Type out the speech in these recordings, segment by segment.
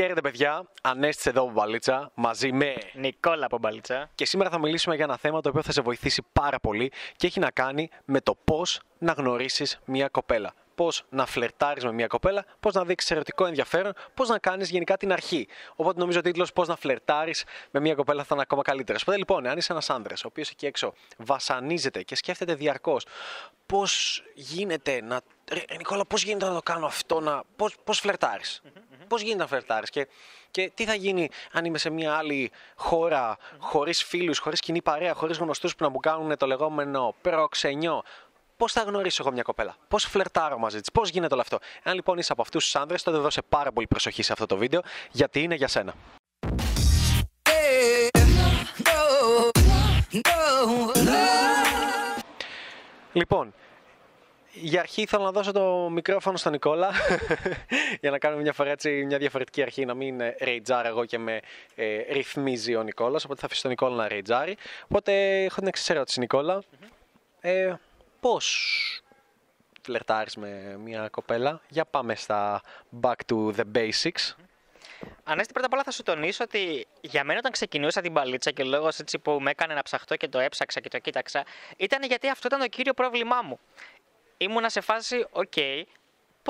Χαίρετε, παιδιά. Ανέστη εδώ από Μπαλίτσα μαζί με. Νικόλα από Μπαλίτσα. Και σήμερα θα μιλήσουμε για ένα θέμα το οποίο θα σε βοηθήσει πάρα πολύ και έχει να κάνει με το πώς να γνωρίσεις μια κοπέλα. Πώς να φλερτάρεις με μια κοπέλα, πώς να δείξεις ερωτικό ενδιαφέρον, πώς να κάνεις γενικά την αρχή. Οπότε νομίζω ο τίτλος Πώς να φλερτάρεις με μια κοπέλα θα είναι ακόμα καλύτερος. Οπότε λοιπόν, αν είσαι ένας άνδρας ο οποίος εκεί έξω βασανίζεται και σκέφτεται διαρκώς πώς γίνεται να. Ρε, Νικόλα, πώς γίνεται να το κάνω αυτό, να... πώ πώς φλερτάρεις; Πώς γίνεται να φλερτάρεις; Και, και τι θα γίνει αν είμαι σε μια άλλη χώρα, χωρίς φίλους, χωρίς κοινή παρέα, χωρίς γνωστούς που να μου κάνουν το λεγόμενο προξενιό; Πώς θα γνωρίσω εγώ μια κοπέλα, Πώς φλερτάρω μαζί της, Πώς γίνεται όλο αυτό; Αν λοιπόν είσαι από αυτούς τους άνδρες, τότε δώσε πάρα πολύ προσοχή σε αυτό το βίντεο, γιατί είναι για σένα. Λοιπόν, για αρχή θέλω να δώσω το μικρόφωνο στον Νικόλα για να κάνουμε μια φορά έτσι, μια διαφορετική αρχή, να μην ρεϊτζάρω εγώ και με ε, ρυθμίζει ο Νικόλας, οπότε θα αφήσω τον Νικόλα να ρεϊτζάρει. Οπότε έχω την εξής ερώτηση, Νικόλα. Ε, πώς φλερτάρεις με μια κοπέλα; Για πάμε στα back to the basics. Ανέστη, πρώτα απ' όλα θα σου τονίσω ότι για μένα όταν ξεκινούσα την παλίτσα και ο λόγος έτσι που με έκανε να ψαχτώ και το έψαξα και το κοίταξα, ήταν γιατί αυτό ήταν το κύριο πρόβλημά μου. Ήμουνα σε φάση, οκ,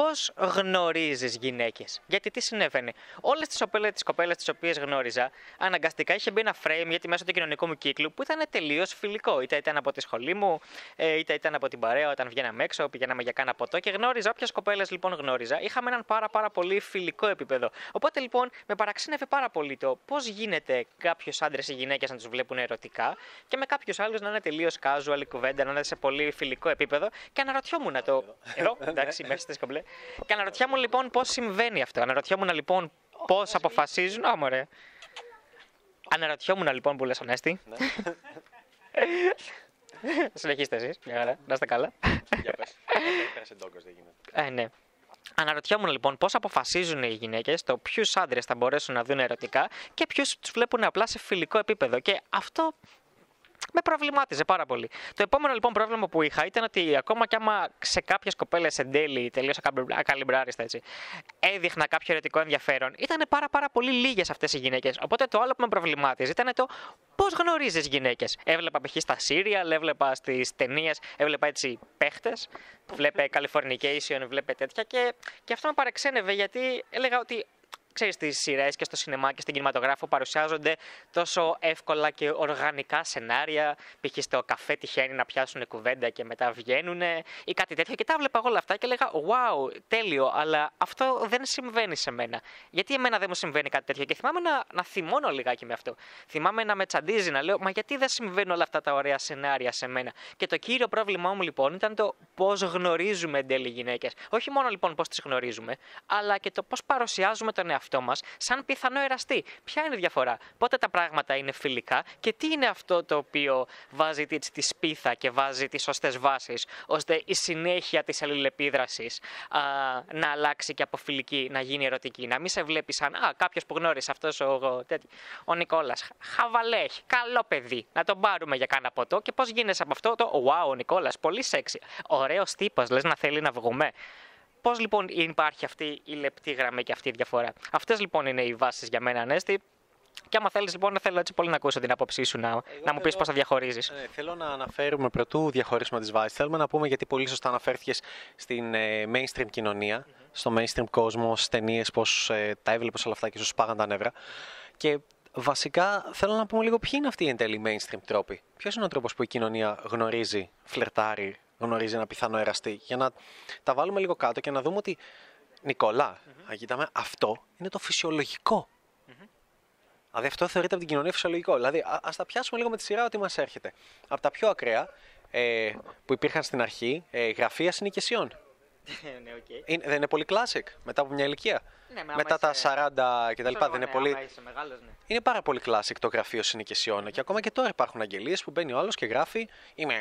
πώς γνωρίζεις γυναίκες; Γιατί τι συνέβαινε; Όλες τις κοπέλες τις οποίες γνώριζα, αναγκαστικά είχε μπει ένα frame γιατί μέσω του κοινωνικού μου κύκλου που ήταν τελείως φιλικό. Είτε ήταν από τη σχολή μου, ε, είτε ήταν από την παρέα όταν βγαίναμε έξω, πηγαίναμε για κάνα ποτό και γνώριζα. Όποιες κοπέλες λοιπόν γνώριζα, είχαμε έναν πάρα, πάρα πολύ φιλικό επίπεδο. Οπότε λοιπόν με παραξένευε πάρα πολύ το πώς γίνεται κάποιους άντρες ή γυναίκες να τους βλέπουν ερωτικά και με κάποιους άλλους να είναι τελείως casual η κουβέντα, να είναι σε πολύ φιλικό επίπεδο και αναρωτιόμουν το. Εδώ, εντάξει, μέχρι στις κομπλέ. Και αναρωτιόμουν λοιπόν πώς συμβαίνει αυτό. Αναρωτιόμουν λοιπόν πώς αποφασίζουν. Α, μωρέ. Αναρωτιόμουν λοιπόν που λες, Ανέστη. Συνεχίστε εσείς. Μια χαρά. Να είστε καλά. Για πες. Πέρασε ντόγκος, δεν γίνεται. Ε, ναι. Αναρωτιόμουν λοιπόν πώς αποφασίζουν οι γυναίκες το ποιους άντρες θα μπορέσουν να δουν ερωτικά και ποιους τους βλέπουν απλά σε φιλικό επίπεδο. Και αυτό με προβλημάτιζε πάρα πολύ. Το επόμενο λοιπόν πρόβλημα που είχα ήταν ότι ακόμα κι άμα σε κάποιες κοπέλες εν τέλει, τελείω ακαλυμπράριστα έτσι, έδειχνα κάποιο ερωτικό ενδιαφέρον, ήταν πάρα, πάρα πολύ λίγες αυτές οι γυναίκες. Οπότε το άλλο που με προβλημάτιζε ήταν το πώς γνωρίζεις γυναίκες. Έβλεπα π.χ. στα Σύριαλ, έβλεπα στις ταινίες, έβλεπα έτσι παίχτες. Βλέπε Californication, βλέπε τέτοια και, και αυτό με παρεξένευε γιατί έλεγα ότι ξέρεις, στις σειρές και στο σινεμά και στην κινηματογράφο παρουσιάζονται τόσο εύκολα και οργανικά σενάρια. Π.χ. στο καφέ τυχαίνει να πιάσουν κουβέντα και μετά βγαίνουν ή κάτι τέτοιο. Και τα βλέπα όλα αυτά και έλεγα Wow, τέλειο, αλλά αυτό δεν συμβαίνει σε μένα. Γιατί εμένα δεν μου συμβαίνει κάτι τέτοιο. Και θυμάμαι να, να θυμώνω λιγάκι με αυτό. Θυμάμαι να με τσαντίζει, να λέω Μα γιατί δεν συμβαίνουν όλα αυτά τα ωραία σενάρια σε μένα. Και το κύριο πρόβλημά μου λοιπόν ήταν το πώς γνωρίζουμε εν τέλει γυναίκες. Όχι μόνο λοιπόν πώς τις γνωρίζουμε, αλλά και το πώς παρουσιάζουμε τον εαυτό εαυτό μας σαν πιθανό εραστή. Ποια είναι η διαφορά, πότε τα πράγματα είναι φιλικά και τι είναι αυτό το οποίο βάζει τη, τη σπίθα και βάζει τις σωστές βάσεις, ώστε η συνέχεια της αλληλεπίδρασης να αλλάξει και από φιλική να γίνει ερωτική. Να μην σε βλέπεις σαν Α, κάποιος που γνώρισε αυτός ο, ο Νικόλας. Χαβαλέχ, καλό παιδί. Να τον πάρουμε για κάνα ποτό και πώς γίνεσαι από αυτό το Wow, ο Νικόλας, πολύ σεξι. Ωραίος τύπος, λες να θέλει να βγούμε. Πώς λοιπόν υπάρχει αυτή η λεπτή γραμμή και αυτή η διαφορά; Αυτές λοιπόν είναι οι βάσεις για μένα, Ανέστη. Και άμα θέλεις, λοιπόν, θέλω έτσι πολύ να ακούσω την άποψή σου, να, να μου πεις πώς θα διαχωρίζεις. Ε, θέλω να αναφέρουμε πρωτού διαχωρίσουμε τις βάσεις. Θέλουμε να πούμε γιατί πολύ σωστά αναφέρθηκες στην ε, mainstream κοινωνία, mm-hmm. στο mainstream κόσμο, στις ταινίες, πώς ε, τα έβλεπες όλα αυτά και σου σπάγαν τα νεύρα. Και βασικά θέλω να πούμε λίγο ποιοι είναι αυτοί οι εν τέλει mainstream τρόποι. Ποιος είναι ο τρόπος που η κοινωνία γνωρίζει, φλερτάρει, γνωρίζει ένα πιθανό εραστή. Για να τα βάλουμε λίγο κάτω και να δούμε ότι, Νικόλα, mm-hmm. αυτό είναι το φυσιολογικό. Mm-hmm. Δηλαδή αυτό θεωρείται από την κοινωνία φυσιολογικό. Δηλαδή α τα πιάσουμε λίγο με τη σειρά ότι μας έρχεται. Από τα πιο ακραία ε, που υπήρχαν στην αρχή, ε, γραφεία συνοικεσιών. Ναι, okay. είναι, δεν είναι πολύ classic μετά από μια ηλικία. Ναι, μετά τα 40 κτλ. Δεν είναι ναι, πολύ. Μεγάλος, ναι. Είναι πάρα πολύ classic το γραφείο συνοικεσιών. Και ακόμα και τώρα υπάρχουν αγγελίες που μπαίνει ο άλλος και γράφει. Είμαι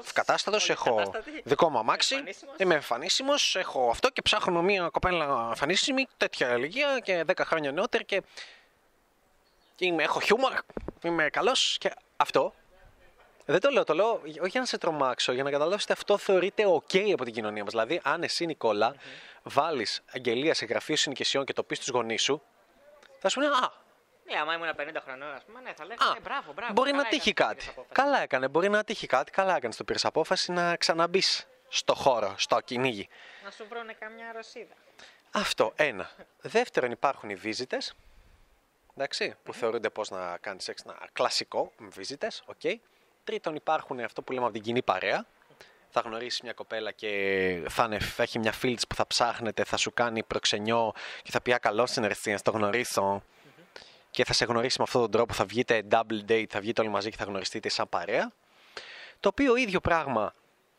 ευκατάστατος, έχω δικό μου αμάξι. Είμαι εμφανίσιμος, έχω αυτό και ψάχνω μια κοπέλα εμφανίσιμη, τέτοια ηλικία και 10 χρόνια νεότερη και. και είμαι, έχω χιούμορ, είμαι καλός και αυτό δεν το λέω, το λέω όχι για να σε τρομάξω, για να καταλάβεις ότι αυτό θεωρείται OK από την κοινωνία μας. Δηλαδή, αν εσύ, Νικόλα, mm-hmm. βάλεις αγγελία σε γραφείο συνοικισιών και το πεις στους γονείς σου, Θα σου πούνε, Α, Ναι, άμα ήμουν 50 χρονών, ας πούμε, ναι, θα λέγανε Α, «Ε, μπράβο, μπράβο. μπορεί καλά να τύχει έκανες, κάτι. πήρες απόφαση». Καλά έκανε, μπορεί να τύχει κάτι. Καλά έκανες το πήρες απόφαση να ξαναμπείς στο χώρο, στο κυνήγι. Να σου βρούνε καμιά Ρωσίδα. Αυτό, ένα. Δεύτερον, υπάρχουν οι βίζιτες. Εντάξει, που θεωρούνται πώς να κάνεις σεξ ένα κλασικό με βίζητες. οκ. Τρίτον, υπάρχουν αυτό που λέμε από την κοινή παρέα. Θα γνωρίσει μια κοπέλα και θα, είναι, θα έχει μια φίλη της που θα ψάχνετε, θα σου κάνει προξενιό και θα πει Α, καλώς συνεργαστεί, να στο γνωρίσω. Και θα σε γνωρίσει με αυτόν τον τρόπο, θα βγείτε double date, θα βγείτε όλοι μαζί και θα γνωριστείτε σαν παρέα. Το οποίο ίδιο πράγμα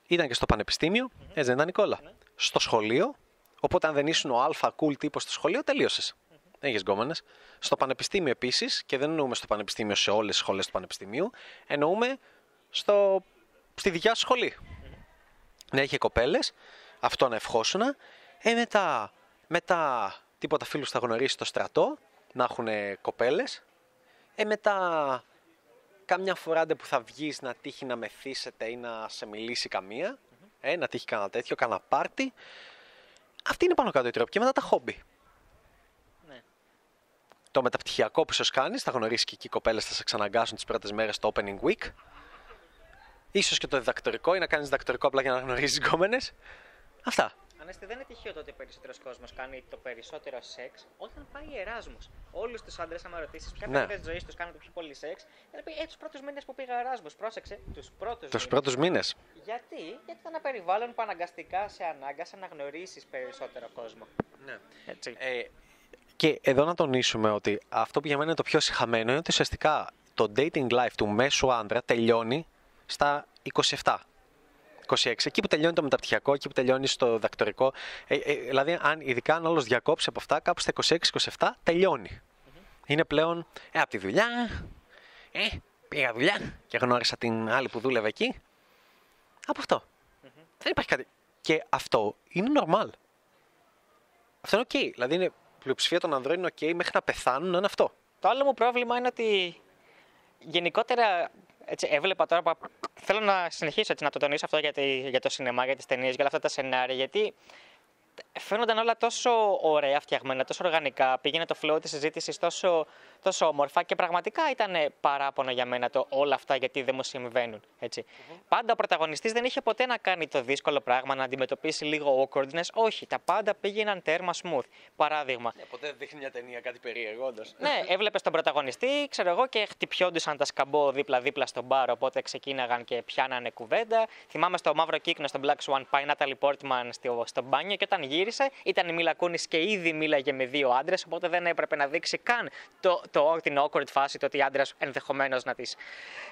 ήταν και στο πανεπιστήμιο, έτσι δεν ήταν Νικόλα; Στο σχολείο, οπότε αν δεν ήσουν ο αλφα cool τύπος στο σχολείο, τελείωσες. Δεν έχει γκόμενες. Στο πανεπιστήμιο επίσης, και δεν εννοούμε στο πανεπιστήμιο σε όλες τις σχολές του πανεπιστημίου, εννοούμε στο, στη δικιά σου σχολή. Να είχε κοπέλες, αυτό να ευχόσουν. Ε, μετά, μετά τίποτα φίλους θα γνωρίσει στο στρατό, να έχουν κοπέλες. Ε, μετά καμιά φορά άντε που θα βγεις να τύχει να μεθύσετε ή να σε μιλήσει καμία, ε, να τύχει κανένα τέτοιο, κανένα πάρτι. Αυτή είναι πάνω κάτω η τρόπη. Και μετά τα χόμπι. Ναι. Το μεταπτυχιακό που σου κάνεις, θα γνωρίσει και εκεί οι κοπέλες, θα σε ξαναγκάσουν τις πρώτες μέρες στο opening week. Ίσως και το διδακτορικό ή να κάνεις διδακτορικό απλά για να γνωρίζεις γκόμενες. Αυτά. Ανέστη, δεν είναι τυχαίο το ότι ο περισσότερος κόσμος κάνει το περισσότερο σεξ όταν πάει Εράσμου. Όλους τους άντρες, άμα ρωτήσεις ποια Ναι. περίοδο της ζωής τους κάνουν το πιο πολύ σεξ, θα πει Ε, τους πρώτους μήνες που πήγα Εράσμου. Πρόσεξε, τους πρώτους Τους πρώτους μήνες. Γιατί; Γιατί ήταν ένα περιβάλλον που αναγκαστικά σε ανάγκασε να γνωρίσεις περισσότερο κόσμο. Ναι. Έτσι. Ε, και εδώ να τονίσουμε ότι αυτό που για μένα είναι το πιο συχαμένο είναι ότι ουσιαστικά το dating life του μέσου άντρα τελειώνει στα 27. 26. Εκεί που τελειώνει το μεταπτυχιακό, εκεί που τελειώνει το διδακτορικό. Ε, ε, δηλαδή, αν, ειδικά αν όλος διακόψει από αυτά, κάπου στα 26-27 τελειώνει. Είναι πλέον ε, από τη δουλειά. Ε, πήγα δουλειά και γνώρισα την άλλη που δούλευε εκεί. Από αυτό. Δεν υπάρχει κάτι. Και αυτό είναι normal. Αυτό είναι οκ. Δηλαδή, είναι, η πλειοψηφία των ανδρών είναι οκ μέχρι να πεθάνουν να είναι αυτό. Το άλλο μου πρόβλημα είναι ότι γενικότερα έτσι, έβλεπα τώρα. που- Θέλω να συνεχίσω έτσι, να το τονίσω αυτό για, τη- για το σινεμά, για τις ταινίες, για όλα αυτά τα σενάρια. Γιατί φαίνονταν όλα τόσο ωραία φτιαγμένα, τόσο οργανικά. Πήγαινε το flow της συζήτησης τόσο, τόσο όμορφα και πραγματικά ήταν παράπονο για μένα το όλα αυτά γιατί δεν μου συμβαίνουν. Έτσι. Πάντα ο πρωταγωνιστής δεν είχε ποτέ να κάνει το δύσκολο πράγμα, να αντιμετωπίσει λίγο awkwardness. Όχι, τα πάντα πήγαιναν τέρμα smooth. Παράδειγμα, ποτέ δεν δείχνει μια ταινία κάτι περίεργο, όντω. ναι, έβλεπες τον πρωταγωνιστή, ξέρω εγώ, και χτυπιόντουσαν τα σκαμπό δίπλα-δίπλα στον μπαρ. Οπότε ξεκίναγαν και πιάνανε κουβέντα. Θυμάμαι στο μαύρο κύκνο, στον Black Swan, πάει η Natalie Portman στο, στο μπάνιο και όταν γύρισε ήταν η Μίλα Κούνης και ήδη μίλαγε με δύο άντρες. Οπότε δεν έπρεπε να δείξει καν το, το, την awkward φάση, το ότι οι άντρες ενδεχομένως να τις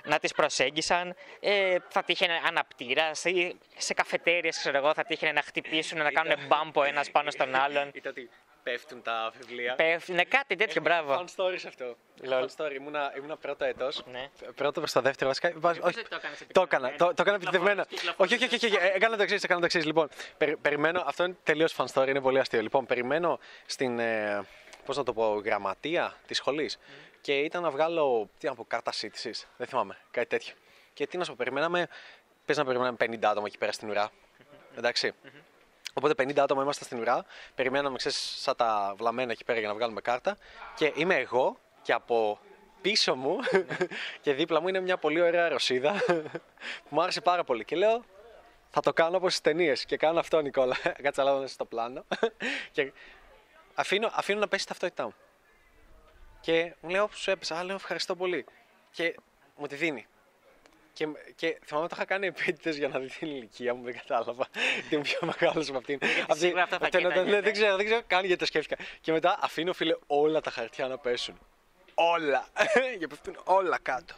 να τις προσέγγισαν. Ε, θα τύχαινε αναπτήρας, ή σε καφετέρειε, ξέρω εγώ, θα τύχαινε να χτυπήσουν, να κάνουν μπάμπο ένας πάνω στον άλλον. Είτε ότι πέφτουν τα βιβλία. Πέφτουν, ναι, κάτι τέτοιο, μπράβο. Fun story σε αυτό. Lol. Fun story. Ήμουνα, ήμουνα πρώτο έτος. Ναι. Πρώτο προς το δεύτερο, βασικά. βάζ- Μήπως όχι, δεν το έκανες το επικοινωνία, έκανα. Το, το έκανα κυκλοφορείς, επιτευμένα. κυκλοφορείς. Όχι, όχι, όχι. όχι. Ε, Έκανα το εξής. Έκανα το εξής. Λοιπόν, περι- περιμένω. Αυτό είναι τελείως fun story. Είναι πολύ αστείο. Λοιπόν, περιμένω στην. Ε, Πώς να το πω, γραμματεία της σχολής. Και ήταν να βγάλω. Τι να πω, κάρτα σύντηση. Δεν θυμάμαι. Κάτι τέτοιο. Και τι να σου πω, περιμέναμε. Πες να περιμέναμε 50 άτομα εκεί πέρα στην ουρά. Εντάξει. Οπότε 50 άτομα είμαστε στην ουρά. Περιμέναμε, ξέρεις, σαν τα βλαμμένα εκεί πέρα για να βγάλουμε κάρτα. Και είμαι εγώ και από πίσω μου και δίπλα μου είναι μια πολύ ωραία Ρωσίδα που μου άρεσε πάρα πολύ. Και λέω, θα το κάνω όπως στις ταινίες. Και κάνω αυτό, Νικόλα. Κάτσε αλλά να είσαι στο πλάνο. και αφήνω, αφήνω να πέσει η ταυτότητά μου. Και μου λέω, σου έπεσα. Α, λέω, ευχαριστώ πολύ. Και μου τη δίνει. Και, και θυμάμαι το είχα κάνει επίτηδες για να δει την ηλικία μου, δεν κατάλαβα. Είμαι πιο μεγάλο με αυτήν. Αυτή- σίγουρα αυτό θα αυτή- ναι, κοίταγες, ναι, ε. Δεν ξέρω, δεν ξέρω καν γιατί το σκέφτηκα. Και μετά αφήνω, φίλε, όλα τα χαρτιά να πέσουν. Όλα. και πέφτουν όλα κάτω.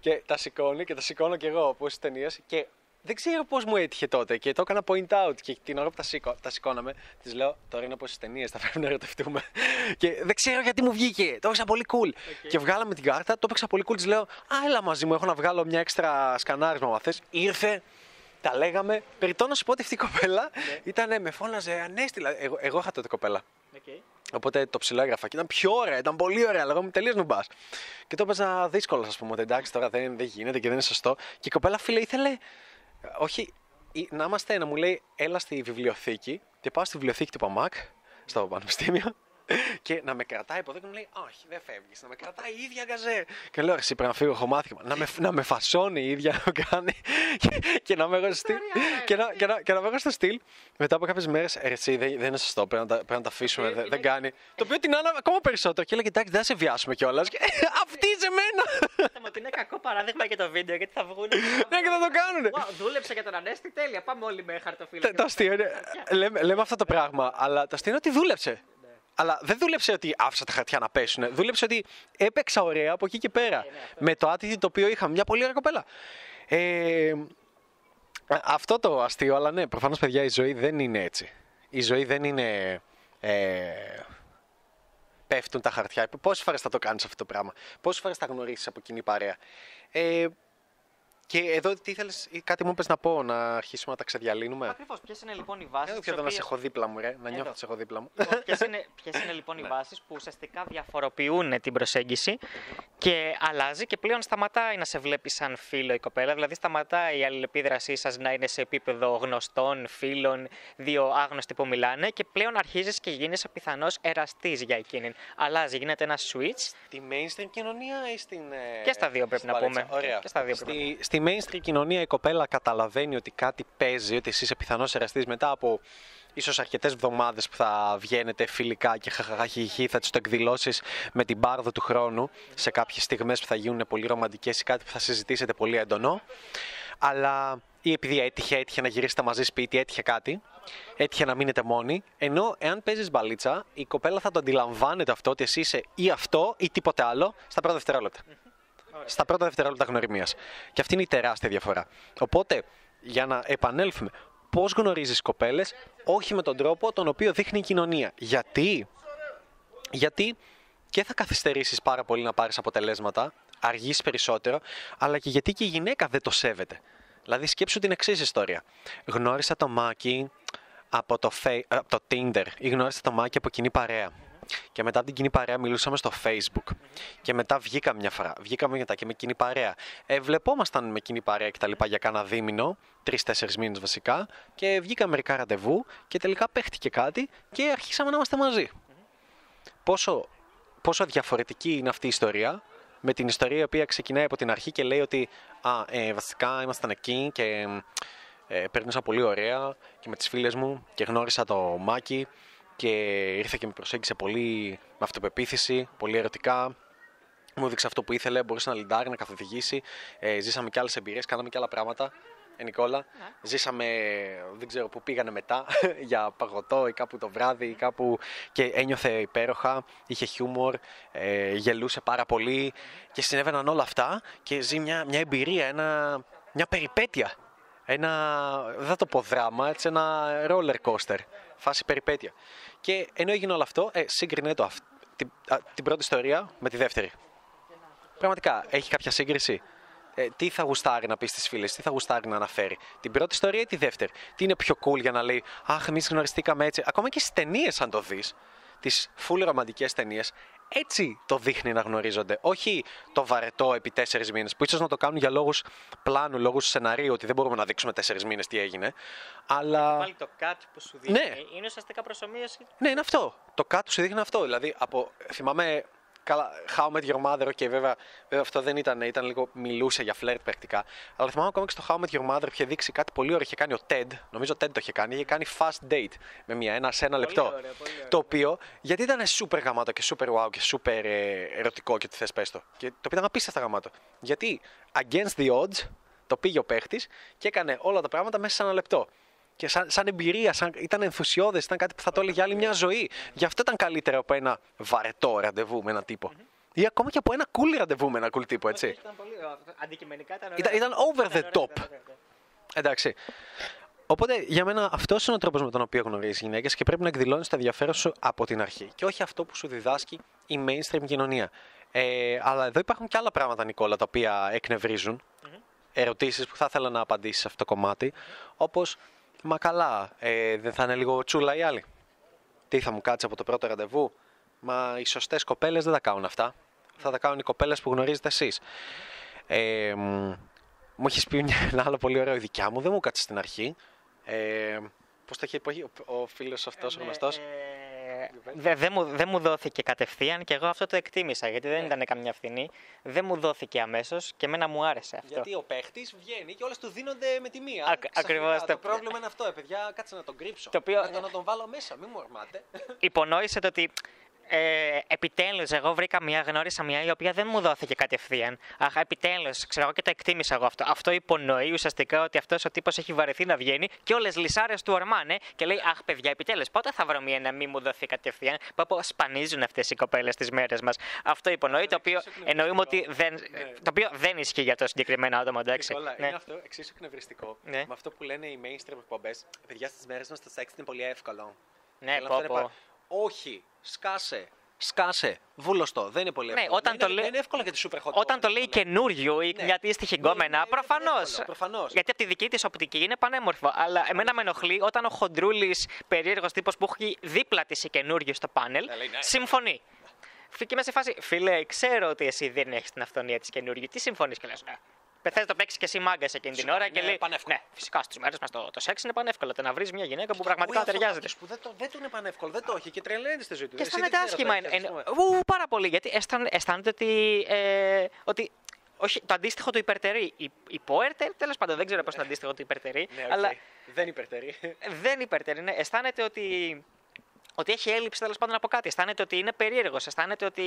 Και τα σηκώνει και τα σηκώνω κι εγώ όπως στι ταινίες. Και δεν ξέρω πώς μου έτυχε τότε. Και το έκανα point out. Και την ώρα που τα, σηκώ, τα σηκώναμε, της λέω: Τώρα είναι όπω στι ταινίες, θα πρέπει να ερωτευτούμε. και δεν ξέρω γιατί μου βγήκε. Το έπαιξα πολύ cool. Και βγάλαμε την κάρτα, το έπαιξα πολύ cool. Της λέω: Α, έλα μαζί μου, έχω να βγάλω μια έξτρα σκανάρισμα. Μα θες». Ήρθε, τα λέγαμε. Περιτώ να σου πω ότι αυτή η κοπέλα ήταν, με φώναζε ανέστηλα. Εγώ, εγώ είχα τότε κοπέλα. Okay. Οπότε το ψηλό έγραφα και ήταν πιο ωραία, ήταν πολύ ωραία. Λέγαμε τελείως νουμπάς. Και το έπαιζα δύσκολο, ας πούμε. Ότι εντάξει, τώρα δεν, δεν γίνεται και δεν είναι σωστό. Και η κοπέλα, φίλε, ήθελε. Ε, Όχι, ή- να είμαστε, να μου λέει, έλα στη βιβλιοθήκη. Και πάω στη βιβλιοθήκη του ΠΑΜΑΚ, στο πανεπιστήμιο. Και να με κρατάει από εδώ και μου λέει Όχι, δεν φεύγεις. Να με κρατάει η ίδια γκαζέ. Και λέω Εσύ πρέπει να φύγω, έχω μάθημα. Να με, να με φασώνει η ίδια να κάνει. και, και να με έχω στο στυλ. και, να, και, να, και να με έχω στο στυλ. Μετά από κάποιες μέρες, εσύ δεν, δεν είναι σωστό. Πρέπει να τα, πρέπει να τα αφήσουμε. δεν, δεν κάνει. Το οποίο την άνα ακόμα περισσότερο. Και έλεγε Εντάξει, δεν θα σε βιάσουμε κιόλας. Και αυτή σε μένα. Μα ότι είναι κακό παράδειγμα για το βίντεο γιατί θα βγουν. ναι, και θα το κάνουν. Δούλεψε για τον Ανέστη, τέλεια. Πάμε όλοι με χαρτοφύλλα. Το αστείο είναι. Λέμε, λέμε αυτό το πράγμα, αλλά το αστείο είναι ότι δούλεψε. Αλλά δεν δούλεψε ότι άφησα τα χαρτιά να πέσουν. Δούλεψε ότι έπαιξα ωραία από εκεί και πέρα. με το άτυπο το οποίο είχαμε. Μια πολύ ωραία κοπέλα. Ε, αυτό το αστείο, αλλά ναι, προφανώς παιδιά η ζωή δεν είναι έτσι. Η ζωή δεν είναι... Ε, πέφτουν τα χαρτιά. Πόσες φορές θα το κάνεις αυτό το πράγμα, Πόσες φορές θα γνωρίσεις από κοινή παρέα; Ε, και εδώ τι ήθελες, κάτι μου είπες να πω, να αρχίσουμε να τα ξεδιαλύνουμε; Ακριβώς. Ποιες είναι λοιπόν οι βάσεις. Δεν θέλω να σε έχω δίπλα μου, ρε. Να νιώθω ότι σε έχω δίπλα μου. Ποιες είναι, ποιες είναι λοιπόν οι ναι. βάσεις που ουσιαστικά διαφοροποιούν την προσέγγιση και αλλάζει και πλέον σταματάει να σε βλέπει σαν φίλο η κοπέλα. Δηλαδή σταματάει η αλληλεπίδρασή σας να είναι σε επίπεδο γνωστών, φίλων, δύο άγνωστοι που μιλάνε και πλέον αρχίζεις και γίνεσαι πιθανώ εραστής για εκείνη. Αλλάζει, γίνεται ένα switch. Στη mainstream κοινωνία ή στην. Ε, και στα δύο πρέπει να πούμε. Ωραία. Και στα δύο στη, στη mainstream κοινωνία η κοπέλα καταλαβαίνει ότι κάτι παίζει, ότι εσύ είσαι πιθανός εραστής μετά από ίσως αρκετές εβδομάδες που θα βγαίνετε φιλικά και χαχαχαχιχί, θα τι το εκδηλώσεις με την πάρδο του χρόνου σε κάποιες στιγμές που θα γίνουν πολύ ρομαντικές ή κάτι που θα συζητήσετε πολύ έντονο. Αλλά ή επειδή έτυχε, έτυχε να γυρίσετε μαζί σπίτι, έτυχε κάτι, έτυχε να μείνετε μόνοι. Ενώ εάν παίζεις μπαλίτσα, η κοπέλα θα το αντιλαμβάνεται αυτό ότι εσύ είσαι ή αυτό ή τίποτε άλλο στα πρώτα δευτερόλεπτα στα πρώτα δευτερόλεπτα γνωριμίας. Και αυτή είναι η τεράστια διαφορά. Οπότε, για να επανέλθουμε, πώς γνωρίζεις κοπέλες, όχι με τον τρόπο τον οποίο δείχνει η κοινωνία. Γιατί, γιατί και θα καθυστερήσεις πάρα πολύ να πάρεις αποτελέσματα, αργήσει περισσότερο, αλλά και γιατί και η γυναίκα δεν το σέβεται. Δηλαδή, σκέψου την εξής ιστορία. Γνώρισα το Μάκι από το, από το Tinder ή γνώρισα το Μάκι από κοινή παρέα. Και μετά από την κοινή παρέα μιλούσαμε στο Facebook. Και μετά βγήκαμε μια φορά. Βγήκαμε μετά και με κοινή παρέα. Ε, βλεπόμασταν με κοινή παρέα και τα λοιπά για κάνα δίμηνο, τρει-τέσσερι μήνες βασικά. Και βγήκαμε μερικά ραντεβού και τελικά παίχτηκε κάτι και αρχίσαμε να είμαστε μαζί. Πόσο, πόσο διαφορετική είναι αυτή η ιστορία με την ιστορία η οποία ξεκινάει από την αρχή και λέει ότι α, ε, βασικά ήμασταν εκεί και ε, πέρνησα πολύ ωραία και με τις φίλες μου και γνώρισα το Μάκη και ήρθε και με προσέγγισε πολύ με αυτοπεποίθηση, πολύ ερωτικά. Μου έδειξε αυτό που ήθελε, μπορούσε να λιντάρει, να καθοδηγήσει. Ε, ζήσαμε και άλλες εμπειρίες, κάναμε και άλλα πράγματα. Ε, Νικόλα. Ναι. Ζήσαμε, δεν ξέρω πού πήγανε μετά, για παγωτό ή κάπου το βράδυ ή κάπου και ένιωθε υπέροχα, είχε χιούμορ, ε, γελούσε πάρα πολύ και συνέβαιναν όλα αυτά και ζει μια, μια εμπειρία, ένα, μια περιπέτεια. Ένα, δεν θα το πω δράμα, έτσι ένα roller coaster φάση περιπέτεια. Και ενώ έγινε όλο αυτό, ε, σύγκρινε το, την, την πρώτη ιστορία με τη δεύτερη. Πραγματικά, έχει κάποια σύγκριση; Ε, τι θα γουστάρει να πει στις φίλες, τι θα γουστάρει να αναφέρει; Την πρώτη ιστορία ή τη δεύτερη; Τι είναι πιο cool για να λέει Αχ, εμείς γνωριστήκαμε έτσι. Ακόμα και στις ταινίες, αν το δεις, τις full ρομαντικές ταινίες, έτσι το δείχνει να γνωρίζονται. Όχι το βαρετό επί τέσσερις μήνες, που ίσως να το κάνουν για λόγους πλάνου, λόγους σεναρίου, ότι δεν μπορούμε να δείξουμε τέσσερις μήνες τι έγινε. Αλλά. Πάλι το cut που σου δείχνει. Ναι. Είναι ουσιαστικά προσωμείωση. Ναι, είναι αυτό. Το cut σου δείχνει αυτό. Δηλαδή, από, θυμάμαι Καλά, How Met Your Mother, okay, βέβαια, βέβαια αυτό δεν ήταν, ήταν λίγο μιλούσε για φλερτ πρακτικά. Αλλά θυμάμαι ακόμα και στο How Met Your Mother είχε δείξει κάτι πολύ ωραίο. Είχε κάνει ο Ted, νομίζω ο Ted το είχε κάνει, είχε κάνει fast date με μια, ένα σε ένα λεπτό. Ωραία, πολύ ωραία. Το οποίο, γιατί ήταν super γαμάτο και super wow και super ε, ερωτικό και τι θες πες το. Και το οποίο ήταν απίστευτα γαμάτο. Γιατί against the odds το πήγε ο παίχτης και έκανε όλα τα πράγματα μέσα σε ένα λεπτό και σαν, σαν εμπειρία, σαν, ήταν ενθουσιώδες, ήταν κάτι που θα το έλεγε άλλη μια ζωή. Γι' αυτό ήταν καλύτερο από ένα βαρετό ραντεβού με έναν τύπο. Mm-hmm. Ή ακόμα και από ένα cool ραντεβού με έναν cool τύπο, έτσι. Ήταν πολύ, αντικειμενικά ήταν, ήταν, ήταν over the top. Εντάξει. Οπότε για μένα αυτός είναι ο τρόπος με τον οποίο γνωρίζεις γυναίκες και πρέπει να εκδηλώνεις το ενδιαφέρον σου από την αρχή. Και όχι αυτό που σου διδάσκει η mainstream κοινωνία. Ε, αλλά εδώ υπάρχουν και άλλα πράγματα, Νικόλα, τα οποία εκνευρίζουν. Mm-hmm. Ερωτήσεις που θα ήθελα να απαντήσεις σε αυτό το κομμάτι. Όπως Μα καλά, ε, δεν θα είναι λίγο τσούλα οι άλλοι. Τι θα μου κάτσει από το πρώτο ραντεβού; Μα οι σωστές κοπέλες δεν τα κάνουν αυτά. Θα τα κάνουν οι κοπέλες που γνωρίζετε εσείς. Ε, μου έχεις πει ένα άλλο πολύ ωραίο. Η δικιά μου δεν μου κάτσε στην αρχή. Ε, Πώς το είχε πει ο, ο φίλος αυτός, ο γνωστός; Ε, δεν δε μου, δεν μου δόθηκε κατευθείαν και εγώ αυτό το εκτίμησα γιατί δεν Ναι. ήταν καμιά φθηνή. Δεν μου δόθηκε αμέσως και εμένα μου άρεσε αυτό. Γιατί ο παίχτης βγαίνει και όλες του δίνονται με τη μία. Ακ- Ξαφνικά. ακριβώς Το το- πρόβλημα είναι αυτό, ε, παιδιά. Κάτσε να τον κρύψω. Το οποίο- Να, τον, να τον βάλω μέσα, μην μου ορμάτε. υπονόησε το ότι ε, επιτέλους εγώ βρήκα μια, γνώρισα μια η οποία δεν μου δόθηκε κατευθείαν. Αχ, επιτέλους, ξέρω εγώ και το εκτίμησα εγώ αυτό. Αυτό υπονοεί ουσιαστικά ότι αυτός ο τύπος έχει βαρεθεί να βγαίνει και όλες λυσάρες του ορμάνε και λέει Αχ, παιδιά, επιτέλους, πότε θα βρω μια να μην μου δοθεί κατευθείαν. Πω, πω, σπανίζουν αυτές οι κοπέλες τις μέρες μας. Αυτό υπονοεί, το οποίο εξίσου εννοούμε ότι εκνευριστικό. δεν, Ναι. το οποίο δεν ισχύει για το συγκεκριμένο άτομο, εντάξει. Νικόλα, Ναι. είναι αυτό εξίσου εκνευριστικό. Ναι. Με αυτό που λένε οι mainstream εκπομπές. Παιδιά στις μέρες μας το σεξ είναι πολύ εύκολο. Ναι, Αλλά πω, αυτό είναι πω. Πα- Όχι, σκάσε. Σκάσε. Βούλωστο. Δεν είναι πολύ Ναι, εύκολο. όταν είναι, το λέει- είναι εύκολο για τη super hot Όταν το woman, λέει αυτό, ναι. καινούριο ή Ναι. μια αντίστοιχη Ναι, γκόμενα, είναι- είναι προφανώς. εύκολο, προφανώς. Γιατί από τη δική της οπτική είναι πανέμορφο. Αλλά εμένα με ενοχλεί όταν ο χοντρούλης περίεργος τύπος που έχει δίπλα της η καινούριο στο πάνελ Ναι, λέει, ναι. συμφωνεί. Και είμαι σε φάση, φίλε, ξέρω ότι εσύ δεν έχεις την αυθονία της καινούργιου. Τι συμφωνείς και λες, ναι. Θε να το παίξεις και εσύ μάγκας εκείνη την ώρα και είναι λέει. πανεύκολο. Ναι, φυσικά στι μέρες μας το, το σεξ είναι πανεύκολο. Το να βρεις μια γυναίκα που πραγματικά Ui, αυτό ταιριάζεται. κάποιος Που δεν, το, δεν του είναι πανεύκολο, δεν το έχει και τρελαίνει στη ζωή του. Και Εσύ αισθάνεται δεν ξέρω, άσχημα. το εν- έχεις, ας εν- πούμε. ου, πάρα πολύ. Γιατί αισθάν- αισθάνεται ότι. Ε, ότι όχι, το αντίστοιχο του υπερτερεί. Η- Υποέρτερ, τέλος πάντων, δεν ξέρω πώς είναι το αντίστοιχο του υπερτερεί. Ναι, οκ. Αλλά Δεν υπερτερεί. δεν υπερτερεί. Ναι. Αισθάνεται ότι. Ότι έχει έλλειψη τέλος πάντων από κάτι. Αισθάνεται ότι είναι περίεργος. Αισθάνεται ότι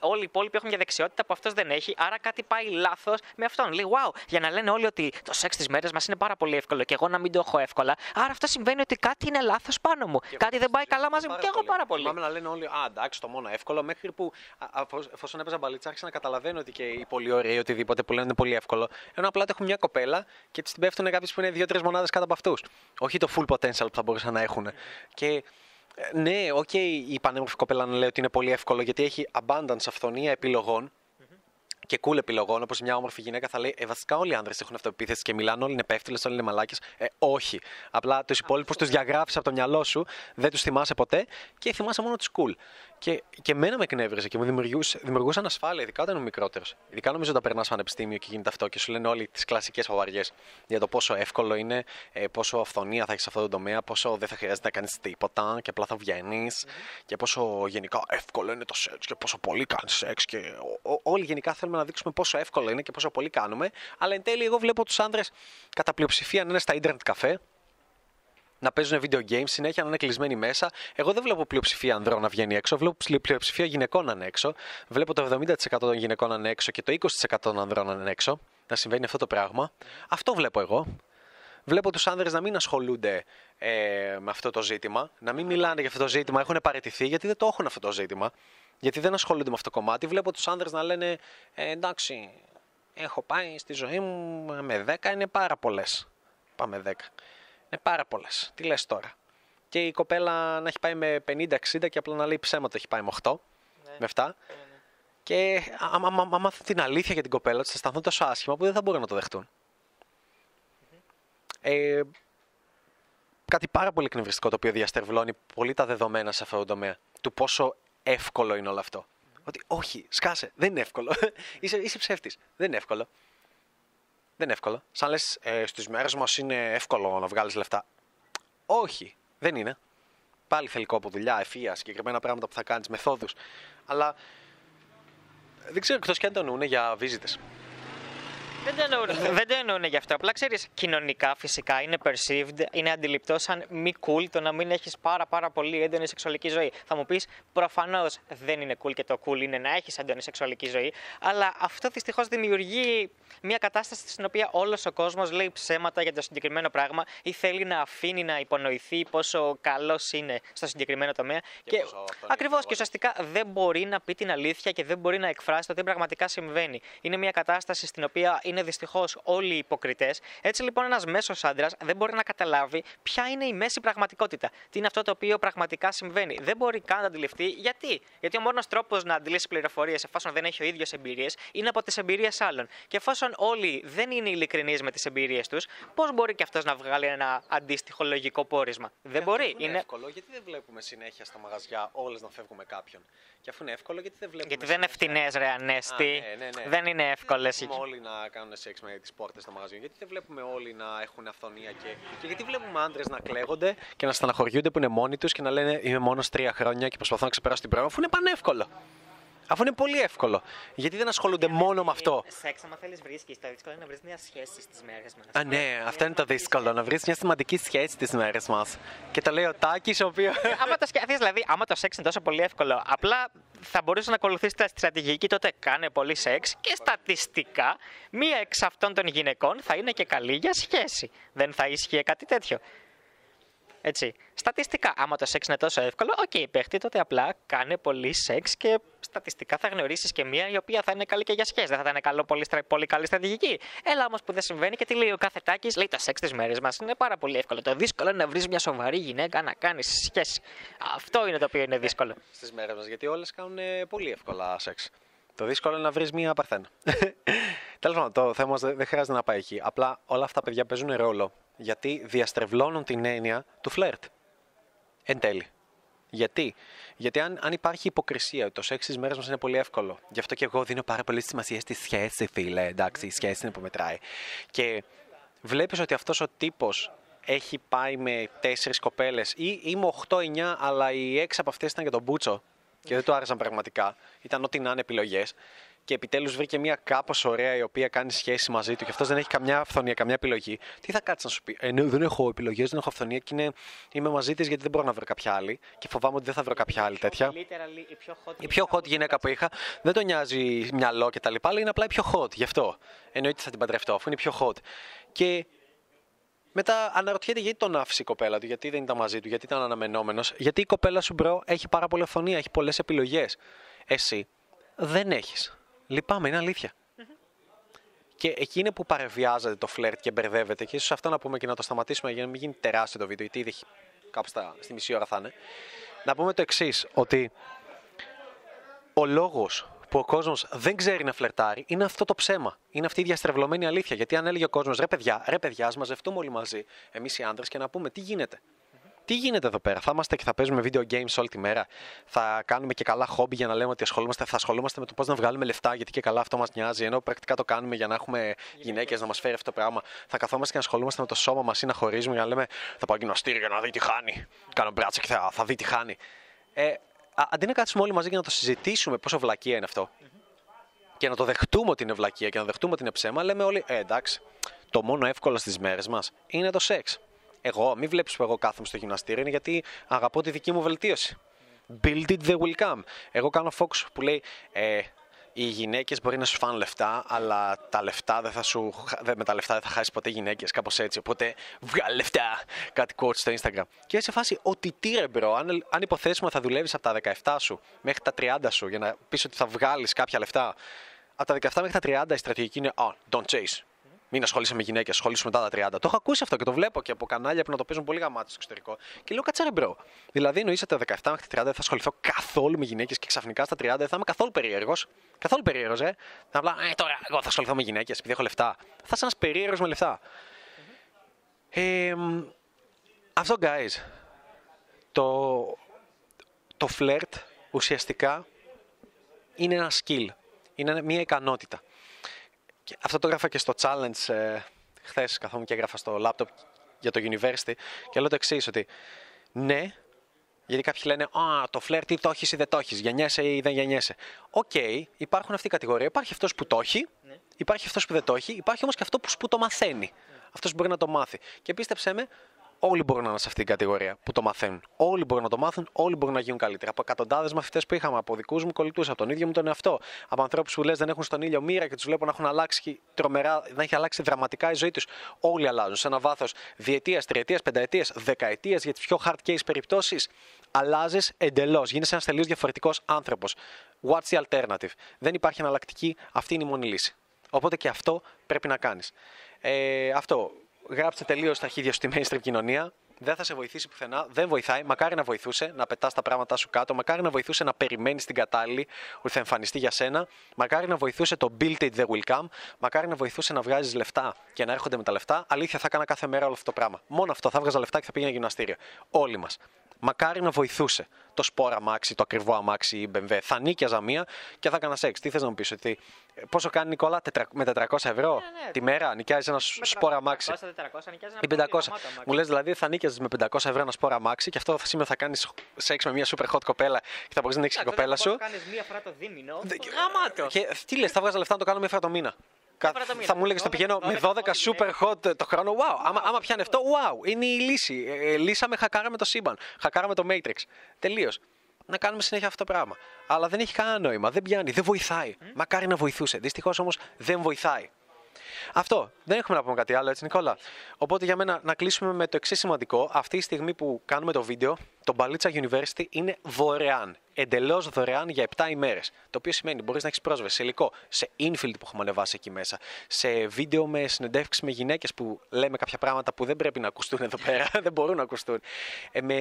όλοι οι υπόλοιποι έχουν μια δεξιότητα που αυτός δεν έχει. Άρα κάτι πάει λάθος με αυτόν. Λέει, wow, για να λένε όλοι ότι το σεξ της μέρε μας είναι πάρα πολύ εύκολο και εγώ να μην το έχω εύκολα. Άρα αυτό συμβαίνει ότι κάτι είναι λάθος πάνω μου. κάτι δεν πάει καλά μαζί μου. Και εγώ πάρα πολύ. Θυμάμαι να λένε όλοι, Α, εντάξει, το μόνο εύκολο. Μέχρι που, α, αφ- εφόσον έπαιζα μπαλίτσα, άρχισα να καταλαβαίνω ότι και οι πολύ ωραίοι οτιδήποτε που λένε είναι πολύ εύκολο. Ενώ απλά έχουν μια κοπέλα και της την πέφτουν κάποιες που είναι δύο-τρεις μονάδες κάτω από αυτούς. Όχι το full potential που θα μπορούσαν να έχουν. Και ε, ναι, οκ, η πανέμορφη κοπέλα να λέει ότι είναι πολύ εύκολο γιατί έχει abundance, αφθονία επιλογών και cool επιλογών, όπως μια όμορφη γυναίκα θα λέει: Ε, βασικά όλοι οι άνδρες έχουν αυτοεπίθεση και μιλάνε, όλοι είναι πέφτουλες, όλοι είναι μαλάκες. Ε, όχι. Απλά τους υπόλοιπους τους διαγράφεις από το μυαλό σου, δεν τους θυμάσαι ποτέ και θυμάσαι μόνο τους cool. Και, και εμένα με εκνεύριζε και μου δημιουργούσε, δημιουργούσε ανασφάλεια, ειδικά όταν ήμουν μικρότερος. Ειδικά νομίζω όταν περνάς πανεπιστήμιο και γίνεται αυτό και σου λένε όλοι τις κλασικές παπαριές για το πόσο εύκολο είναι, ε, πόσο αυθονία θα έχεις σε αυτό το τομέα, πόσο δεν θα χρειάζεται να κάνεις τίποτα και απλά θα βγαίνεις και πόσο γενικά εύκολο είναι το σεξ και πόσο πολύ κάνεις σεξ. Και ο- ο- όλοι γενικά θέλουμε να δείξουμε πόσο εύκολο είναι και πόσο πολύ κάνουμε. Αλλά εν τέλει, εγώ βλέπω τους άντρε κατά πλειοψηφία να είναι στα ίντερνετ καφέ, να παίζουν video games συνέχεια, να είναι κλεισμένοι μέσα. Εγώ δεν βλέπω πλειοψηφία ανδρών να βγαίνει έξω. Βλέπω πλη- πλειοψηφία γυναικών να είναι έξω. Βλέπω το 70% των γυναικών να είναι έξω και το 20% των ανδρών να είναι έξω. Να συμβαίνει αυτό το πράγμα. Αυτό βλέπω εγώ. Βλέπω τους άνδρες να μην ασχολούνται ε, με αυτό το ζήτημα, να μην μιλάνε για αυτό το ζήτημα. Έχουν παραιτηθεί γιατί δεν το έχουν αυτό το ζήτημα. Γιατί δεν ασχολούνται με αυτό το κομμάτι. Βλέπω τους άνδρες να λένε ε, εντάξει, έχω πάει στη ζωή μου με 10, είναι πάρα πολλές. Πάμε 10. Είναι πάρα πολλές. Τι λες τώρα. Και η κοπέλα να έχει πάει με 50-60 και απλά να λέει ψέματα έχει πάει με 8, με 7. Και άμα, άμα, άμα μάθουν την αλήθεια για την κοπέλα του, θα αισθανθούν τόσο άσχημα που δεν θα μπορούν να το δεχτούν. Ε, κάτι πάρα πολύ εκνευριστικό το οποίο διαστερβλώνει πολύ τα δεδομένα σε αυτό το τομέα. Του πόσο εύκολο είναι όλο αυτό. Ότι όχι, σκάσε, δεν είναι εύκολο. είσαι είσαι ψεύτης. Δεν είναι εύκολο. Δεν είναι εύκολο. Σαν λες, ε, στι μέρε μας είναι εύκολο να βγάλεις λεφτά. Όχι, δεν είναι. Πάλι θέλει κόπο δουλειά, ευφυα, συγκεκριμένα πράγματα που θα κάνεις, μεθόδους. Αλλά δεν ξέρω εκτός και αν το εννοούν για visitors. Δεν το, εννοούν, δεν το εννοούν γι' αυτό. Απλά ξέρεις, κοινωνικά φυσικά είναι perceived, είναι αντιληπτό σαν μη cool το να μην έχεις πάρα, πάρα πολύ έντονη σεξουαλική ζωή. Θα μου πεις, προφανώς δεν είναι cool και το cool είναι να έχεις έντονη σεξουαλική ζωή. Αλλά αυτό δυστυχώς δημιουργεί μια κατάσταση στην οποία όλος ο κόσμος λέει ψέματα για το συγκεκριμένο πράγμα ή θέλει να αφήνει να υπονοηθεί πόσο καλός είναι στο συγκεκριμένο τομέα. Και πόσο αυτό είναι ακριβώς και φοβερό. ουσιαστικά δεν μπορεί να πει την αλήθεια και δεν μπορεί να εκφράσει το τι πραγματικά συμβαίνει. Είναι μια κατάσταση στην οποία είναι δυστυχώς όλοι οι υποκριτές. Έτσι λοιπόν, ένας μέσος άντρας δεν μπορεί να καταλάβει ποια είναι η μέση πραγματικότητα. Τι είναι αυτό το οποίο πραγματικά συμβαίνει. Δεν μπορεί καν να αντιληφθεί γιατί. Γιατί ο μόνος τρόπος να αντιλήσει πληροφορίες εφόσον δεν έχει ο ίδιος εμπειρίες είναι από τις εμπειρίες άλλων. Και εφόσον όλοι δεν είναι ειλικρινείς με τις εμπειρίες τους, πώς μπορεί και αυτός να βγάλει ένα αντίστοιχο λογικό πόρισμα. Δεν μπορεί. Αφού είναι Είναι... εύκολο, γιατί δεν βλέπουμε συνέχεια στα μαγαζιά όλες να φεύγουμε κάποιον; Και αφού είναι εύκολο, γιατί δεν βλέπουμε. Γιατί δεν είναι συνέχεια- φτηνές, ρε Ανέστη. Α, ναι, ναι, ναι. Δεν είναι εύκολες. Θέλουμε όλοι να κάνουμε κάνουν σεξ με τις πόρτες των μαγαζιών, γιατί δεν βλέπουμε όλοι να έχουν αυθονία και, και γιατί βλέπουμε άντρες να κλαίγονται και να στεναχωριούνται που είναι μόνοι τους και να λένε Είμαι μόνος τρία χρόνια και προσπαθώ να ξεπεράσω την πρόβλημα, αφού είναι πανεύκολο. Αφού είναι πολύ εύκολο. Γιατί δεν ασχολούνται μόνο με αυτό. Σεξ, άμα θέλει, βρίσκει. Το δύσκολο είναι να βρει μια σχέση στι μέρε μα. Α, ναι, αυτό είναι το δύσκολο. Να βρει μια σημαντική σχέση στι μέρε μα. Και το λέει ο Τάκη, ο οποίο. άμα το σκεφτεί, δηλαδή, άμα το σεξ είναι τόσο πολύ εύκολο, απλά θα μπορούσε να ακολουθήσει τα στρατηγική, τότε κάνε πολύ σεξ και στατιστικά μία εξ αυτών των γυναικών θα είναι και καλή για σχέση. Δεν θα ίσχυε κάτι τέτοιο. Έτσι. Στατιστικά, άμα το σεξ είναι τόσο εύκολο, OK, okay, παίχτη, τότε απλά κάνε πολύ σεξ και στατιστικά θα γνωρίσεις και μία η οποία θα είναι καλή και για σχέση. Δεν θα είναι καλό, πολύ, πολύ καλή στρατηγική. Έλα όμως που δεν συμβαίνει και τι λέει ο κάθε Τάκης, λέει το σεξ στις μέρες μας είναι πάρα πολύ εύκολο. Το δύσκολο είναι να βρεις μια σοβαρή γυναίκα να κάνεις σχέση. Αυτό είναι το οποίο είναι δύσκολο. Στις μέρες μας, γιατί όλες κάνουν πολύ εύκολα σεξ. Το δύσκολο είναι να βρεις μία παρθένα. Τέλος πάντων, το θέμα δεν χρειάζεται να πάει εκεί. Απλά όλα αυτά παιδιά παίζουν ρόλο γιατί διαστρεβλώνουν την έννοια του φλερτ. Εν τέλει. Γιατί, Γιατί αν, αν υπάρχει υποκρισία, το σεξ τη μέρα μας είναι πολύ εύκολο. Γι' αυτό και εγώ δίνω πάρα πολύ σημασία στη σχέση, φίλε. Εντάξει, η σχέση είναι που μετράει. Και βλέπεις ότι αυτός ο τύπος έχει πάει με τέσσερις κοπέλες ή είμαι 8-9, αλλά οι έξι από αυτές ήταν για τον Μπούτσο και δεν του άρεσαν πραγματικά. Ήταν ό,τι να είναι επιλογές και επιτέλους βρήκε μια κάπως ωραία η οποία κάνει σχέση μαζί του και αυτός δεν έχει καμιά αφθονία, καμιά επιλογή, τι θα κάτσεις να σου πει; Ε, ναι, δεν έχω επιλογές, δεν έχω αφθονία και είναι, είμαι μαζί της γιατί δεν μπορώ να βρω κάποια άλλη και φοβάμαι ότι δεν θα βρω κάποια άλλη τέτοια. η πιο hot, η πιο hot γυναίκα που είχα δεν τον νοιάζει μυαλό και τα λοιπά, αλλά είναι απλά η πιο hot. Γι' αυτό εννοείται θα την παντρευτώ, αφού είναι η πιο hot. Και μετά αναρωτιέται γιατί τον άφησε η κοπέλα του, γιατί δεν ήταν μαζί του, γιατί ήταν αναμενόμενος. Γιατί η κοπέλα σου, bro, έχει πάρα πολύ αφθονία, έχει πολλές επιλογές. Εσύ δεν έχεις. Λυπάμαι, είναι αλήθεια. Και εκεί είναι που παρεβιάζεται το φλερτ και μπερδεύεται. Και ίσως αυτό να πούμε και να το σταματήσουμε για να μην γίνει τεράστιο το βίντεο, γιατί ήδη κάπου στα, στη μισή ώρα θα είναι. Να πούμε το εξής, ότι ο λόγος που ο κόσμος δεν ξέρει να φλερτάρει είναι αυτό το ψέμα. Είναι αυτή η διαστρεβλωμένη αλήθεια. Γιατί αν έλεγε ο κόσμος, ρε παιδιά, ρε παιδιά, ας μαζευτούμε όλοι μαζί, εμείς οι άντρε, και να πούμε τι γίνεται. Τι γίνεται εδώ πέρα, θα είμαστε και θα παίζουμε video games όλη τη μέρα; Θα κάνουμε και καλά χόμπι για να λέμε ότι ασχολούμαστε, θα ασχολούμαστε με το πώς να βγάλουμε λεφτά, γιατί και καλά αυτό μας νοιάζει. Ενώ πρακτικά το κάνουμε για να έχουμε γυναίκες να μας φέρει αυτό το πράγμα. Θα καθόμαστε και να ασχολούμαστε με το σώμα μας ή να χωρίζουμε για να λέμε Θα πάω γυμναστήριο για να δει τι χάνει. Κάνω μπράτσα και θα, θα δει τι χάνει. Ε, αντί να κάτσουμε όλοι μαζί και να το συζητήσουμε πόσο βλακεία είναι αυτό. Και να το δεχτούμε ότι είναι βλακεία και να δεχτούμε ότι είναι ψέμα, λέμε όλοι, ε, εντάξει, το μόνο εύκολο στις μέρες μας είναι το σεξ. Εγώ, μην βλέπεις που εγώ κάθομαι στο γυμναστήριο, είναι γιατί αγαπώ τη δική μου βελτίωση. Build it, they will come. Εγώ κάνω focus που λέει ε, οι γυναίκες μπορεί να σου φάνε λεφτά, αλλά τα λεφτά δεν θα σου, με τα λεφτά δεν θα χάσεις ποτέ γυναίκες. Κάπως έτσι. Οπότε βγάλε λεφτά. Κάτι quote στο Instagram. Και σε φάση, ότι τι ρε bro, αν, αν υποθέσουμε θα δουλεύεις από τα 17 σου μέχρι τα 30 σου για να πεις ότι θα βγάλεις κάποια λεφτά. Από τα 17 μέχρι τα 30 η στρατηγική είναι oh, don't chase. Μην ασχολείσαι με γυναίκες, ασχολείσαι μετά τα 30. Το έχω ακούσει αυτό και το βλέπω και από κανάλια που να το παίζουν πολύ γαμάτοι στο εξωτερικό. Και λέω κάτσε ρε bro. Δηλαδή εννοεί ότι τα 17 μέχρι 30 δεν θα ασχοληθώ καθόλου με γυναίκες και ξαφνικά στα 30 δεν θα είμαι καθόλου περίεργος. Καθόλου περίεργος, ε. Να απλά, ε, τώρα εγώ θα ασχοληθώ με γυναίκες επειδή έχω λεφτά. Θα είσαι ένας περίεργος με λεφτά. Ε, αυτό, guys. Το, το φλερτ ουσιαστικά είναι ένα skill. Είναι μια ικανότητα. Και αυτό το έγραφα και στο challenge ε, χθες, καθόμουν και έγραφα στο laptop για το university. Και λέω το εξής, ότι ναι, γιατί κάποιοι λένε Α, το φλερτ ή το έχει ή δεν το έχει, γεννιέσαι ή δεν γεννιέσαι. OK, okay, υπάρχουν αυτή η κατηγορία. Υπάρχει αυτός που το έχει, ναι. υπάρχει αυτός που δεν το έχει, υπάρχει όμως και αυτός που το μαθαίνει. Ναι. Αυτός που μπορεί να το μάθει. Και πίστεψέ με, Όλοι μπορούν να είναι σε αυτήν την κατηγορία που το μαθαίνουν. Όλοι μπορούν να το μάθουν, όλοι μπορούν να γίνουν καλύτερα. Από εκατοντάδες μαθητές που είχαμε, από δικούς μου κολλητούς, από τον ίδιο μου τον εαυτό, από ανθρώπους που λες δεν έχουν στον ήλιο μοίρα και τους βλέπω να έχουν αλλάξει τρομερά, να έχει αλλάξει δραματικά η ζωή τους. Όλοι αλλάζουν σε ένα βάθος διετίας, τριετίας, πενταετίας, δεκαετίας για τις πιο hard case περιπτώσεις. Αλλάζεις εντελώς. Γίνεσαι ένας τελείως διαφορετικός άνθρωπος. What's the alternative; Δεν υπάρχει εναλλακτική, αυτή είναι η μόνη λύση. Οπότε και αυτό πρέπει να κάνεις. Ε, αυτό γράψτε τελείως τα χίδια στη mainstream κοινωνία. Δεν θα σε βοηθήσει πουθενά. Δεν βοηθάει. Μακάρι να βοηθούσε να πετάς τα πράγματα σου κάτω. Μακάρι να βοηθούσε να περιμένεις την κατάλληλη που θα εμφανιστεί για σένα. Μακάρι να βοηθούσε το build it, the will come. Μακάρι να βοηθούσε να βγάζεις λεφτά και να έρχονται με τα λεφτά. Αλήθεια, θα έκανα κάθε μέρα όλο αυτό το πράγμα. Μόνο αυτό θα βγάζα λεφτά και θα πήγαινα γυμναστήριο. Όλοι μας. Μακάρι να βοηθούσε το σπόρα αμάξι, το ακριβό αμάξι ή BMW. Θα νίκιαζα μία και θα έκανα σεξ. Τι θες να μου πεις, ότι. Πόσο κάνει Νικόλα με 400 ευρώ Ναι, ναι. τη μέρα, νοικιάζεις ένα σπόρα αμάξι; 400, 400, νοικιάζεις ένα Ή 500. πολύ γαμάτο αμάξι. Μου λες δηλαδή θα νίκιαζες με 500 ευρώ ένα σπόρα αμάξι και αυτό θα σήμερα θα κάνεις σεξ με μια super hot κοπέλα και θα μπορείς να ανοίξει την κοπέλα σου; Αν κάνεις μία φορά το δίμηνο. Δε- Γαμάτος. Και τι λες, θα βγάζα λεφτά να το κάνω μία φορά το μήνα; Κα- φορά το μήνα. Θα μου έλεγε το 12 πηγαίνω με 12 super hot το χρόνο. Wow, άμα, άμα πιάνει αυτό, wow, είναι η λύση. Ε, ε, λύσαμε, χακάραμε το σύμπαν. Χακάραμε το Matrix. Τελείως. Να κάνουμε συνέχεια αυτό το πράγμα. Αλλά δεν έχει κανένα νόημα. Δεν πιάνει, δεν βοηθάει. Μακάρι να βοηθούσε. Δυστυχώς όμως δεν βοηθάει. Αυτό. Δεν έχουμε να πούμε κάτι άλλο, έτσι, Νικόλα; Οπότε για μένα να κλείσουμε με το εξής σημαντικό. Αυτή τη στιγμή που κάνουμε το βίντεο, το Μπαλίτσα University είναι δωρεάν. Εντελώς δωρεάν για 7 ημέρες. Το οποίο σημαίνει μπορείς να έχεις πρόσβαση σε υλικό, σε infield που έχουμε ανεβάσει εκεί μέσα, σε βίντεο με συνεντεύξεις με γυναίκες που λέμε κάποια πράγματα που δεν πρέπει να ακουστούν εδώ πέρα, δεν μπορούν να ακουστούν. Ε, με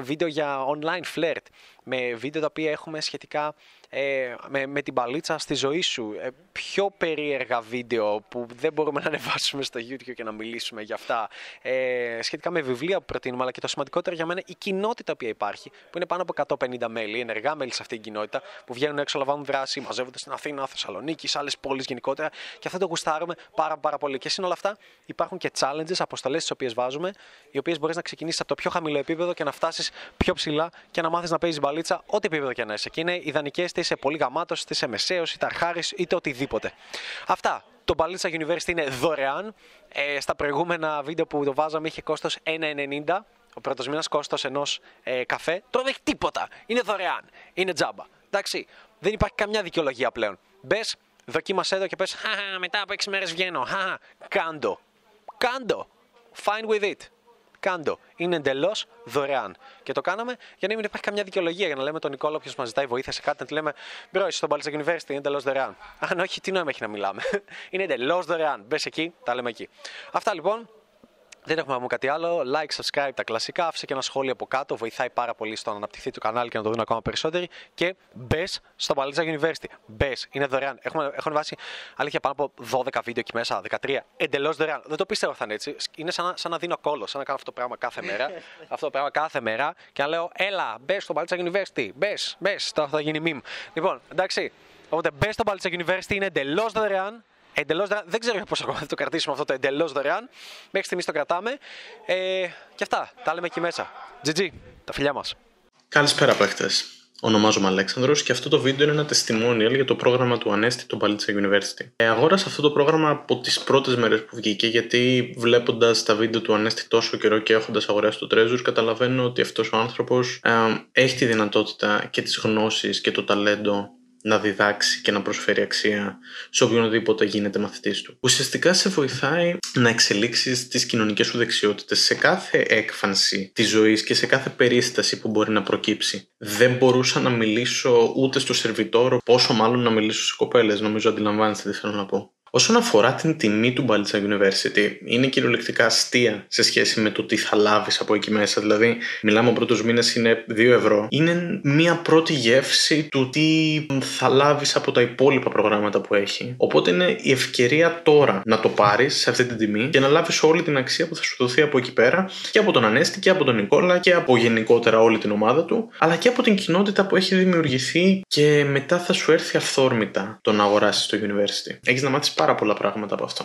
βίντεο για online flirt, με βίντεο τα οποία έχουμε σχετικά ε, με, με την παλίτσα στη ζωή σου. Ε, πιο περίεργα βίντεο που δεν μπορούμε να ανεβάσουμε στο YouTube και να μιλήσουμε για αυτά. Ε, σχετικά με βιβλία που προτείνουμε, αλλά και το σημαντικότερο για μένα η κοινότητα που υπάρχει, που είναι πάνω από 150 μέλη, ενεργά μέλη σε αυτή την κοινότητα, που βγαίνουν έξω, λαμβάνουν δράση, μαζεύονται στην Αθήνα, Θεσσαλονίκη, σε άλλες πόλεις γενικότερα. Και αυτό το γουστάρουμε πάρα, πάρα πολύ. Και σύν όλα αυτά υπάρχουν και challenges, αποστολές τις οποίες βάζουμε, οι οποίες μπορείς να ξεκινήσεις από το πιο χαμηλό επίπεδο και να φτάσεις πιο ψηλά και να μάθεις να παίζεις μπαλίτσα, ό,τι επίπεδο και να είσαι. Και είναι ιδανικές είτε είσαι πολύ γαμάτο, είτε είσαι μεσαίος, είτε αρχάρης, είτε οτιδήποτε. Αυτά. Το Μπαλίτσα University είναι δωρεάν. Ε, στα προηγούμενα βίντεο που το βάζαμε είχε κόστος 1,90. Ο πρώτο μήνα κόστο ενός ε, καφέ. Τώρα δεν έχει τίποτα. Είναι δωρεάν. Είναι τζάμπα. Εντάξει. Δεν υπάρχει καμιά δικαιολογία πλέον. Μπες, δοκίμασέ εδώ και πες: Χαχα, μετά από 6 μέρες βγαίνω. Χαχα, κάντο. Κάντο. Fine with it. Κάντο. Είναι εντελώς δωρεάν. Και το κάναμε για να μην υπάρχει καμιά δικαιολογία. Για να λέμε τον Νικόλα, όποιος μας ζητάει βοήθεια σε κάτι, να του λέμε: Μπρο, είσαι στο Μπαλίτσα University, είναι εντελώς δωρεάν. Αν όχι, τι νόημα έχει να μιλάμε. είναι εντελώς δωρεάν. Μπες εκεί, τα λέμε εκεί. Αυτά λοιπόν. Δεν έχουμε να πούμε κάτι άλλο. Like, subscribe, τα κλασικά. Άφησε και ένα σχόλιο από κάτω. Βοηθάει πάρα πολύ στο να αναπτυχθεί το κανάλι και να το δουν ακόμα περισσότεροι. Και μπες στο Μπαλίτσα University. Μπες. Είναι δωρεάν. Έχουμε, έχουν βάσει αλήθεια πάνω από 12 βίντεο εκεί μέσα, 13. Εντελώς δωρεάν. Δεν το πίστευα θα είναι έτσι. Είναι σαν να, σαν να δίνω κόλλο, σαν να κάνω αυτό το πράγμα κάθε μέρα. αυτό το πράγμα κάθε μέρα. Και να λέω, έλα, μπες στο Μπαλίτσα University. Μπες, μπες. Τώρα θα γίνει meme. Λοιπόν, εντάξει. Οπότε μπες στο Μπαλίτσα University. Είναι εντελώς δωρεάν. Εντελώς δωρεάν. Δεν ξέρω για πόσο ακόμα θα το κρατήσουμε αυτό το εντελώς δωρεάν. Μέχρι στιγμής το κρατάμε. Ε, και αυτά. Τα λέμε εκεί μέσα. GG. Τα φιλιά μας. Καλησπέρα παίχτες. Ονομάζομαι Αλέξανδρος και αυτό το βίντεο είναι ένα testimonial για το πρόγραμμα του Ανέστη του Παλίτσα University. Ε, αγόρασα αυτό το πρόγραμμα από τις πρώτες μέρες που βγήκε γιατί βλέποντας τα βίντεο του Ανέστη τόσο καιρό και έχοντας αγοράσει το Treasure, καταλαβαίνω ότι αυτός ο άνθρωπος ε, έχει τη δυνατότητα και τις γνώσεις και το ταλέντο να διδάξει και να προσφέρει αξία σε οποιονδήποτε γίνεται μαθητής του. Ουσιαστικά σε βοηθάει να εξελίξεις τις κοινωνικές σου δεξιότητες σε κάθε έκφανση της ζωής και σε κάθε περίσταση που μπορεί να προκύψει. Δεν μπορούσα να μιλήσω ούτε στο σερβιτόρο, πόσο μάλλον να μιλήσω σε κοπέλες, νομίζω αντιλαμβάνεστε τι θέλω να πω. Όσον αφορά την τιμή του Μπαλίτσα University, είναι κυριολεκτικά αστεία σε σχέση με το τι θα λάβεις από εκεί μέσα. Δηλαδή, μιλάμε ο πρώτος μήνας είναι 2 ευρώ. Είναι μία πρώτη γεύση του τι θα λάβεις από τα υπόλοιπα προγράμματα που έχει. Οπότε είναι η ευκαιρία τώρα να το πάρεις σε αυτή την τιμή και να λάβεις όλη την αξία που θα σου δοθεί από εκεί πέρα και από τον Ανέστη και από τον Νικόλα και από γενικότερα όλη την ομάδα του, αλλά και από την κοινότητα που έχει δημιουργηθεί και μετά θα σου έρθει αυθόρμητα το να αγοράσεις το University. Έχεις να μάθεις πάρα πολλά πράγματα από αυτό.